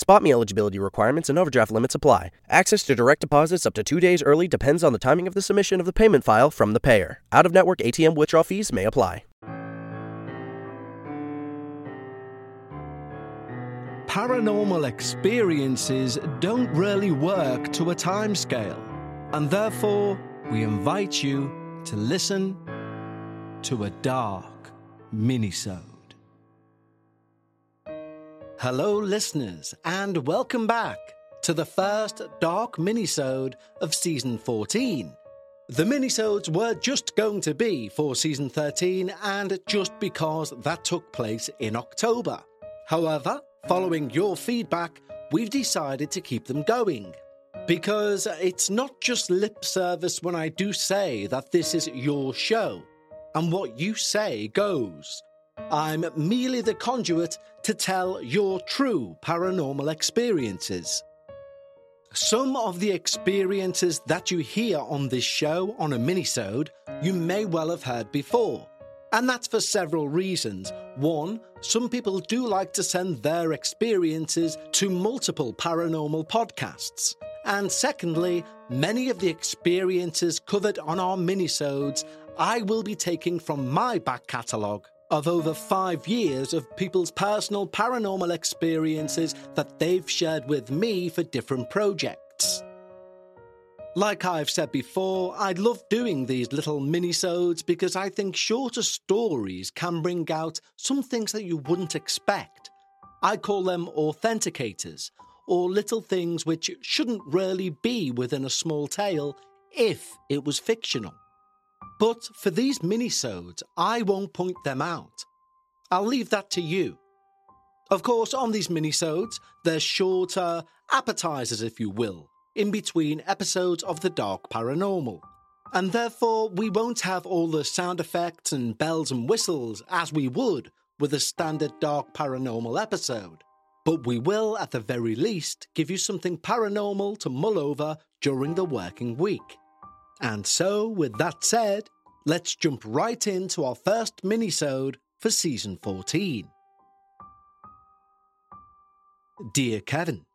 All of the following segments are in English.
SpotMe eligibility requirements and overdraft limits apply. Access to direct deposits up to two days early depends on the timing of the submission of the payment file from the payer. Out of network ATM withdrawal fees may apply. Paranormal experiences don't really work to a timescale, and therefore we invite you to listen to a dark minisode. Hello, listeners, and welcome back to the first dark minisode of season 14. The minisodes were just going to be for season 13, and just because that took place in October. However, following your feedback, we've decided to keep them going. Because it's not just lip service when I do say that this is your show, and what you say goes. I'm merely the conduit to tell your true paranormal experiences. Some of the experiences that you hear on this show on a minisode you may well have heard before. And that's for several reasons. One, some people do like to send their experiences to multiple paranormal podcasts. And secondly, many of the experiences covered on our minisodes I will be taking from my back catalogue of over five years of people's personal paranormal experiences that they've shared with me for different projects. Like I've said before, I love doing these little minisodes because I think shorter stories can bring out some things that you wouldn't expect. I call them authenticators, or little things which shouldn't really be within a small tale if it was fictional. But for these minisodes, I won't point them out. I'll leave that to you. Of course, on these minisodes, they're shorter appetizers, if you will, in between episodes of The Dark Paranormal. And therefore, we won't have all the sound effects and bells and whistles as we would with a standard Dark Paranormal episode. But we will, at the very least, give you something paranormal to mull over during the working week. And so, with that said, let's jump right into our first minisode for season 14. Dear Kevin,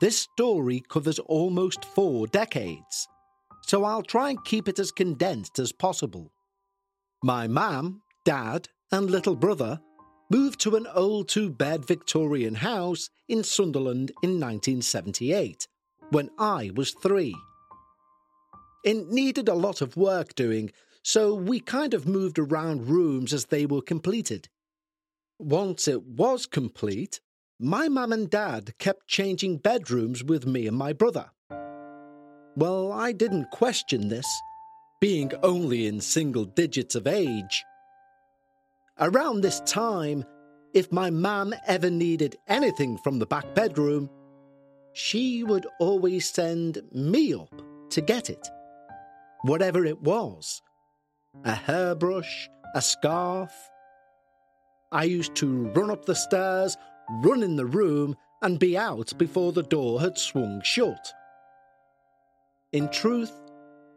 this story covers almost four decades, so I'll try and keep it as condensed as possible. My mum, dad, and little brother moved to an old two bed Victorian house in Sunderland in 1978 when I was three. It needed a lot of work doing, so we kind of moved around rooms as they were completed. Once it was complete, my mum and dad kept changing bedrooms with me and my brother. Well, I didn't question this, being only in single digits of age. Around this time, if my mum ever needed anything from the back bedroom, she would always send me up to get it whatever it was a hairbrush, a scarf. I used to run up the stairs, run in the room, and be out before the door had swung shut. In truth,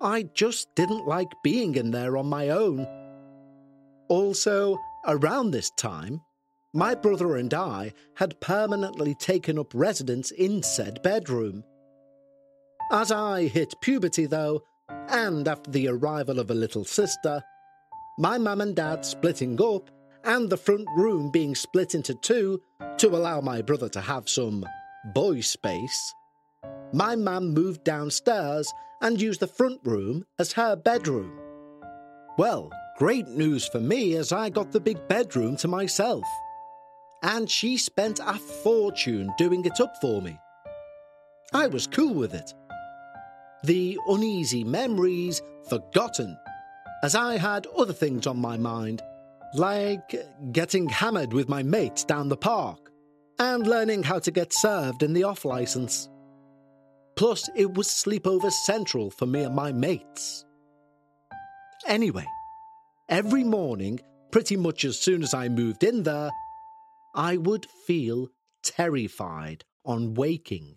I just didn't like being in there on my own. Also, around this time, my brother and I had permanently taken up residence in said bedroom. As I hit puberty, though, and after the arrival of a little sister, my mum and dad splitting up, and the front room being split into two to allow my brother to have some boy space, my mum moved downstairs and used the front room as her bedroom. Well, great news for me as I got the big bedroom to myself. And she spent a fortune doing it up for me. I was cool with it. The uneasy memories forgotten, as I had other things on my mind, like getting hammered with my mates down the park and learning how to get served in the off license. Plus, it was sleepover central for me and my mates. Anyway, every morning, pretty much as soon as I moved in there, I would feel terrified on waking.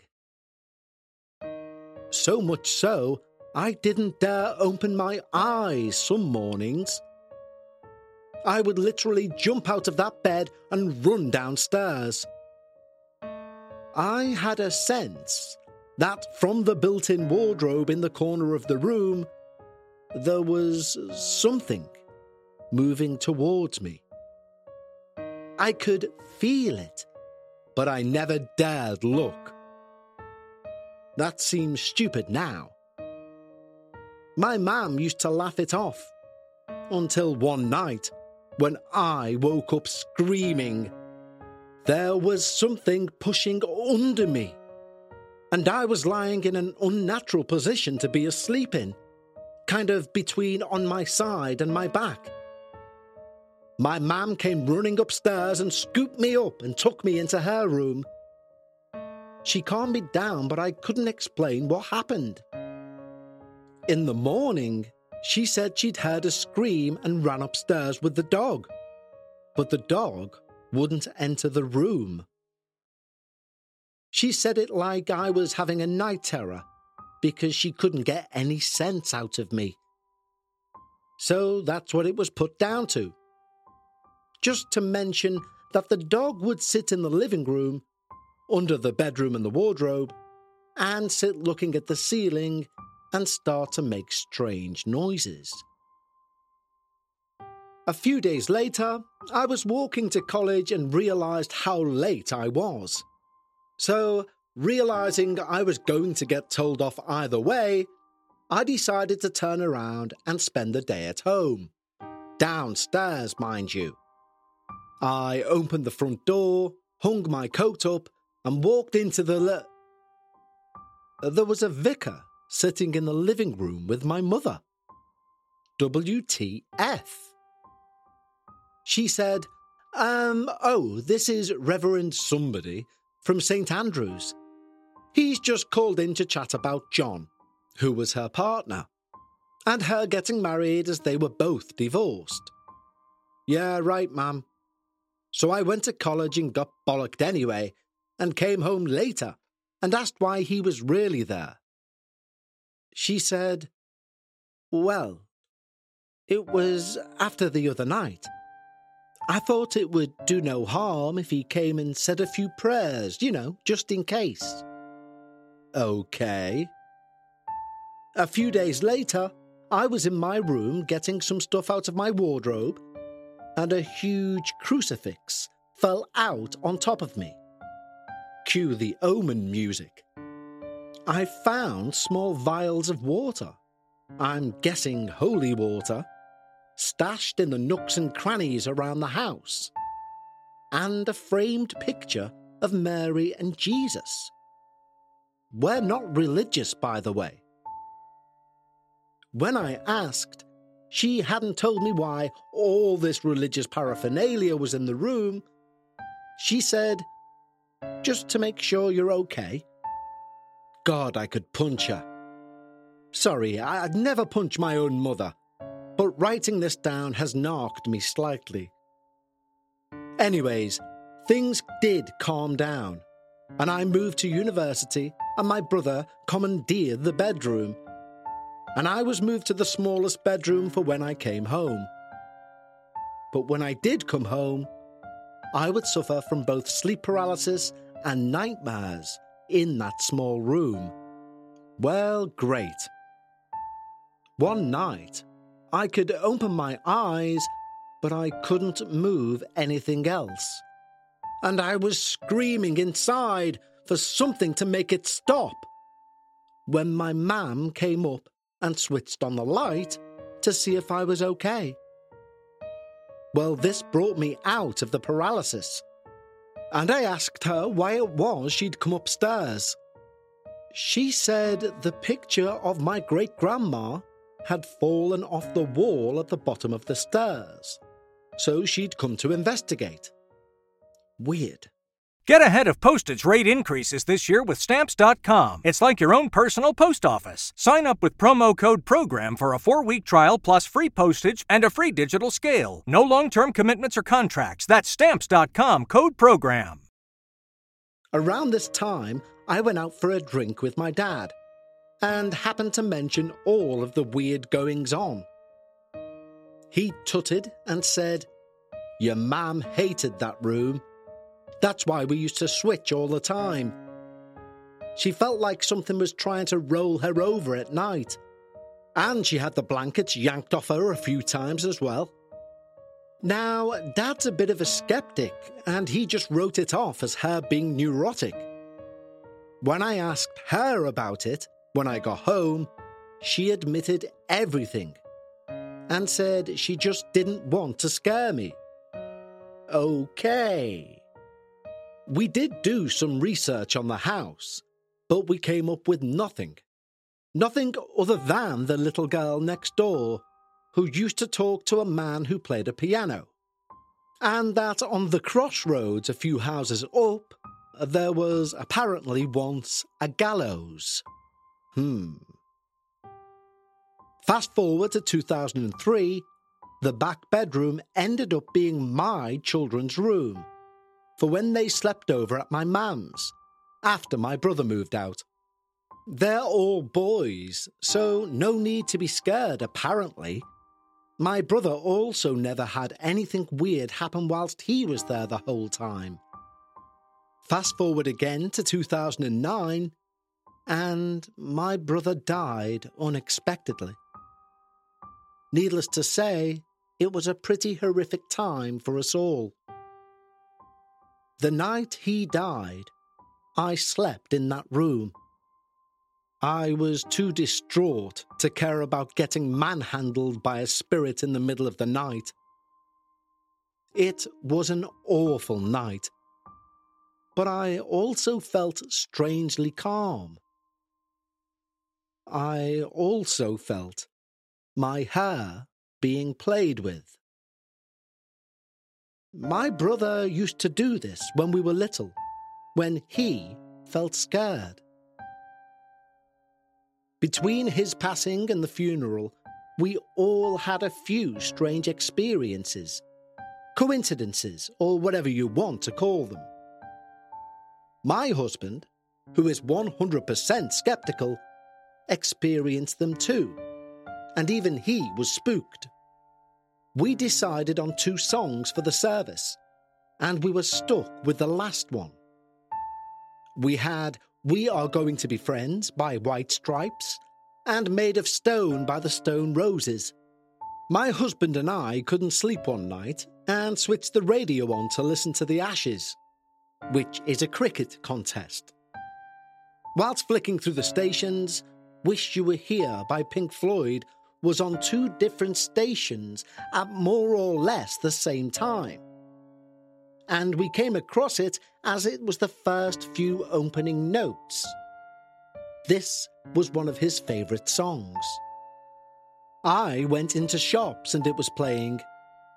So much so, I didn't dare open my eyes some mornings. I would literally jump out of that bed and run downstairs. I had a sense that from the built in wardrobe in the corner of the room, there was something moving towards me. I could feel it, but I never dared look. That seems stupid now. My mam used to laugh it off until one night when I woke up screaming. There was something pushing under me, and I was lying in an unnatural position to be asleep in, kind of between on my side and my back. My mam came running upstairs and scooped me up and took me into her room. She calmed me down, but I couldn't explain what happened. In the morning, she said she'd heard a scream and ran upstairs with the dog, but the dog wouldn't enter the room. She said it like I was having a night terror because she couldn't get any sense out of me. So that's what it was put down to. Just to mention that the dog would sit in the living room, under the bedroom and the wardrobe, and sit looking at the ceiling and start to make strange noises. A few days later, I was walking to college and realised how late I was. So, realising I was going to get told off either way, I decided to turn around and spend the day at home. Downstairs, mind you. I opened the front door, hung my coat up, and walked into the. Le- there was a vicar sitting in the living room with my mother. WTF. She said, Um, oh, this is Reverend somebody from St. Andrews. He's just called in to chat about John, who was her partner, and her getting married as they were both divorced. Yeah, right, ma'am. So I went to college and got bollocked anyway, and came home later and asked why he was really there. She said, Well, it was after the other night. I thought it would do no harm if he came and said a few prayers, you know, just in case. OK. A few days later, I was in my room getting some stuff out of my wardrobe, and a huge crucifix fell out on top of me. Cue the omen music. I found small vials of water. I'm guessing holy water, stashed in the nooks and crannies around the house, and a framed picture of Mary and Jesus. We're not religious, by the way. When I asked, she hadn't told me why all this religious paraphernalia was in the room. She said, just to make sure you're okay. God, I could punch her. Sorry, I'd never punch my own mother, but writing this down has knocked me slightly. Anyways, things did calm down, and I moved to university, and my brother commandeered the bedroom, and I was moved to the smallest bedroom for when I came home. But when I did come home, I would suffer from both sleep paralysis and nightmares in that small room. Well, great. One night, I could open my eyes, but I couldn't move anything else. And I was screaming inside for something to make it stop. When my mam came up and switched on the light to see if I was okay. Well, this brought me out of the paralysis. And I asked her why it was she'd come upstairs. She said the picture of my great grandma had fallen off the wall at the bottom of the stairs, so she'd come to investigate. Weird. Get ahead of postage rate increases this year with Stamps.com. It's like your own personal post office. Sign up with promo code PROGRAM for a four week trial plus free postage and a free digital scale. No long term commitments or contracts. That's Stamps.com code PROGRAM. Around this time, I went out for a drink with my dad and happened to mention all of the weird goings on. He tutted and said, Your mam hated that room. That's why we used to switch all the time. She felt like something was trying to roll her over at night. And she had the blankets yanked off her a few times as well. Now, Dad's a bit of a skeptic, and he just wrote it off as her being neurotic. When I asked her about it, when I got home, she admitted everything and said she just didn't want to scare me. Okay. We did do some research on the house, but we came up with nothing. Nothing other than the little girl next door who used to talk to a man who played a piano. And that on the crossroads a few houses up, there was apparently once a gallows. Hmm. Fast forward to 2003, the back bedroom ended up being my children's room for when they slept over at my mam's after my brother moved out. They're all boys, so no need to be scared, apparently. My brother also never had anything weird happen whilst he was there the whole time. Fast forward again to 2009, and my brother died unexpectedly. Needless to say, it was a pretty horrific time for us all. The night he died, I slept in that room. I was too distraught to care about getting manhandled by a spirit in the middle of the night. It was an awful night, but I also felt strangely calm. I also felt my hair being played with. My brother used to do this when we were little, when he felt scared. Between his passing and the funeral, we all had a few strange experiences, coincidences, or whatever you want to call them. My husband, who is 100% skeptical, experienced them too, and even he was spooked. We decided on two songs for the service, and we were stuck with the last one. We had We Are Going to Be Friends by White Stripes and Made of Stone by the Stone Roses. My husband and I couldn't sleep one night and switched the radio on to listen to The Ashes, which is a cricket contest. Whilst flicking through the stations, Wish You Were Here by Pink Floyd was on two different stations at more or less the same time. And we came across it as it was the first few opening notes. This was one of his favourite songs. I went into shops and it was playing.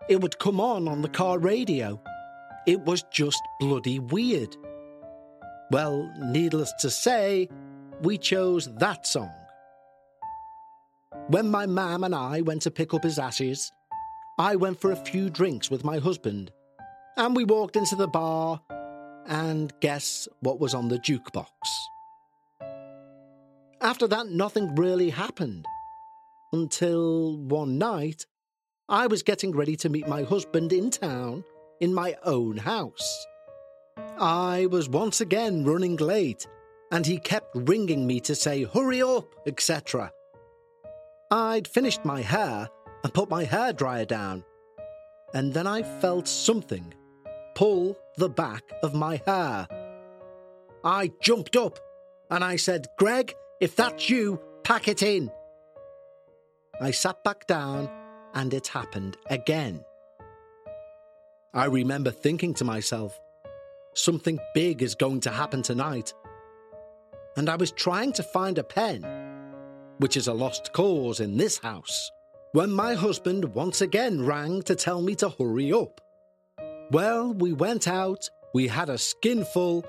It would come on on the car radio. It was just bloody weird. Well, needless to say, we chose that song. When my mam and I went to pick up his ashes, I went for a few drinks with my husband, and we walked into the bar, and guess what was on the jukebox? After that, nothing really happened. Until one night, I was getting ready to meet my husband in town in my own house. I was once again running late, and he kept ringing me to say, hurry up, etc. I'd finished my hair and put my hairdryer down, and then I felt something pull the back of my hair. I jumped up and I said, Greg, if that's you, pack it in. I sat back down and it happened again. I remember thinking to myself, something big is going to happen tonight. And I was trying to find a pen, which is a lost cause in this house, when my husband once again rang to tell me to hurry up. Well, we went out, we had a skinful,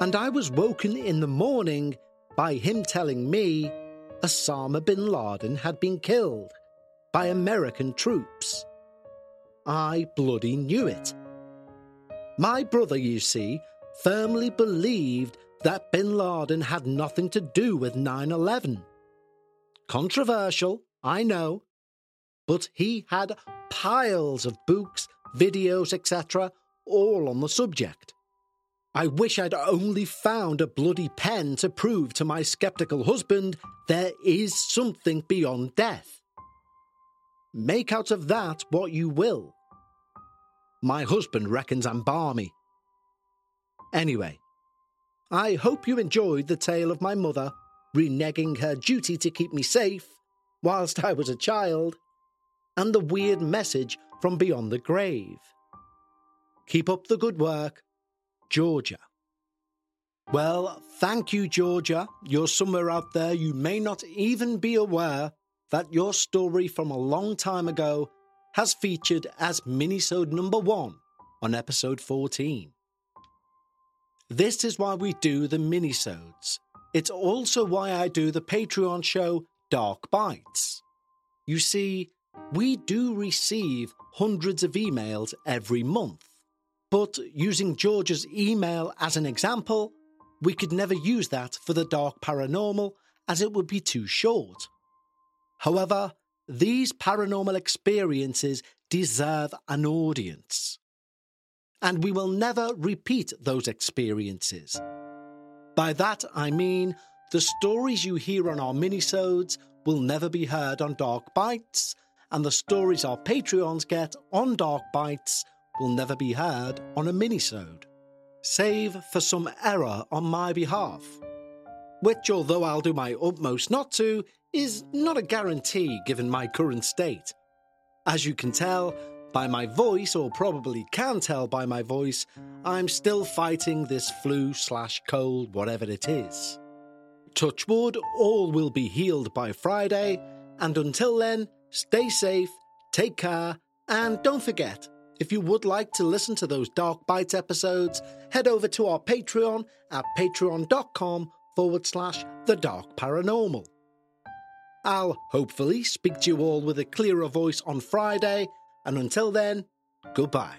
and I was woken in the morning by him telling me Osama bin Laden had been killed by American troops. I bloody knew it. My brother, you see, firmly believed that bin Laden had nothing to do with 9 11. Controversial, I know, but he had piles of books, videos, etc., all on the subject. I wish I'd only found a bloody pen to prove to my sceptical husband there is something beyond death. Make out of that what you will. My husband reckons I'm barmy. Anyway, I hope you enjoyed the tale of my mother reneging her duty to keep me safe whilst I was a child, and the weird message from beyond the grave. Keep up the good work, Georgia. Well, thank you, Georgia. You're somewhere out there you may not even be aware that your story from a long time ago has featured as minisode number one on episode 14. This is why we do the minisodes. It's also why I do the Patreon show Dark Bites. You see, we do receive hundreds of emails every month. But using George's email as an example, we could never use that for the dark paranormal as it would be too short. However, these paranormal experiences deserve an audience. And we will never repeat those experiences. By that I mean the stories you hear on our minisodes will never be heard on Dark Bites, and the stories our Patreons get on Dark Bites will never be heard on a minisode, save for some error on my behalf. Which, although I'll do my utmost not to, is not a guarantee given my current state. As you can tell by my voice, or probably can tell by my voice, I'm still fighting this flu slash cold, whatever it is. Touch wood, all will be healed by Friday, and until then, stay safe, take care, and don't forget, if you would like to listen to those Dark Bites episodes, head over to our Patreon at patreon.com forward slash the dark paranormal. I'll hopefully speak to you all with a clearer voice on Friday, and until then, goodbye.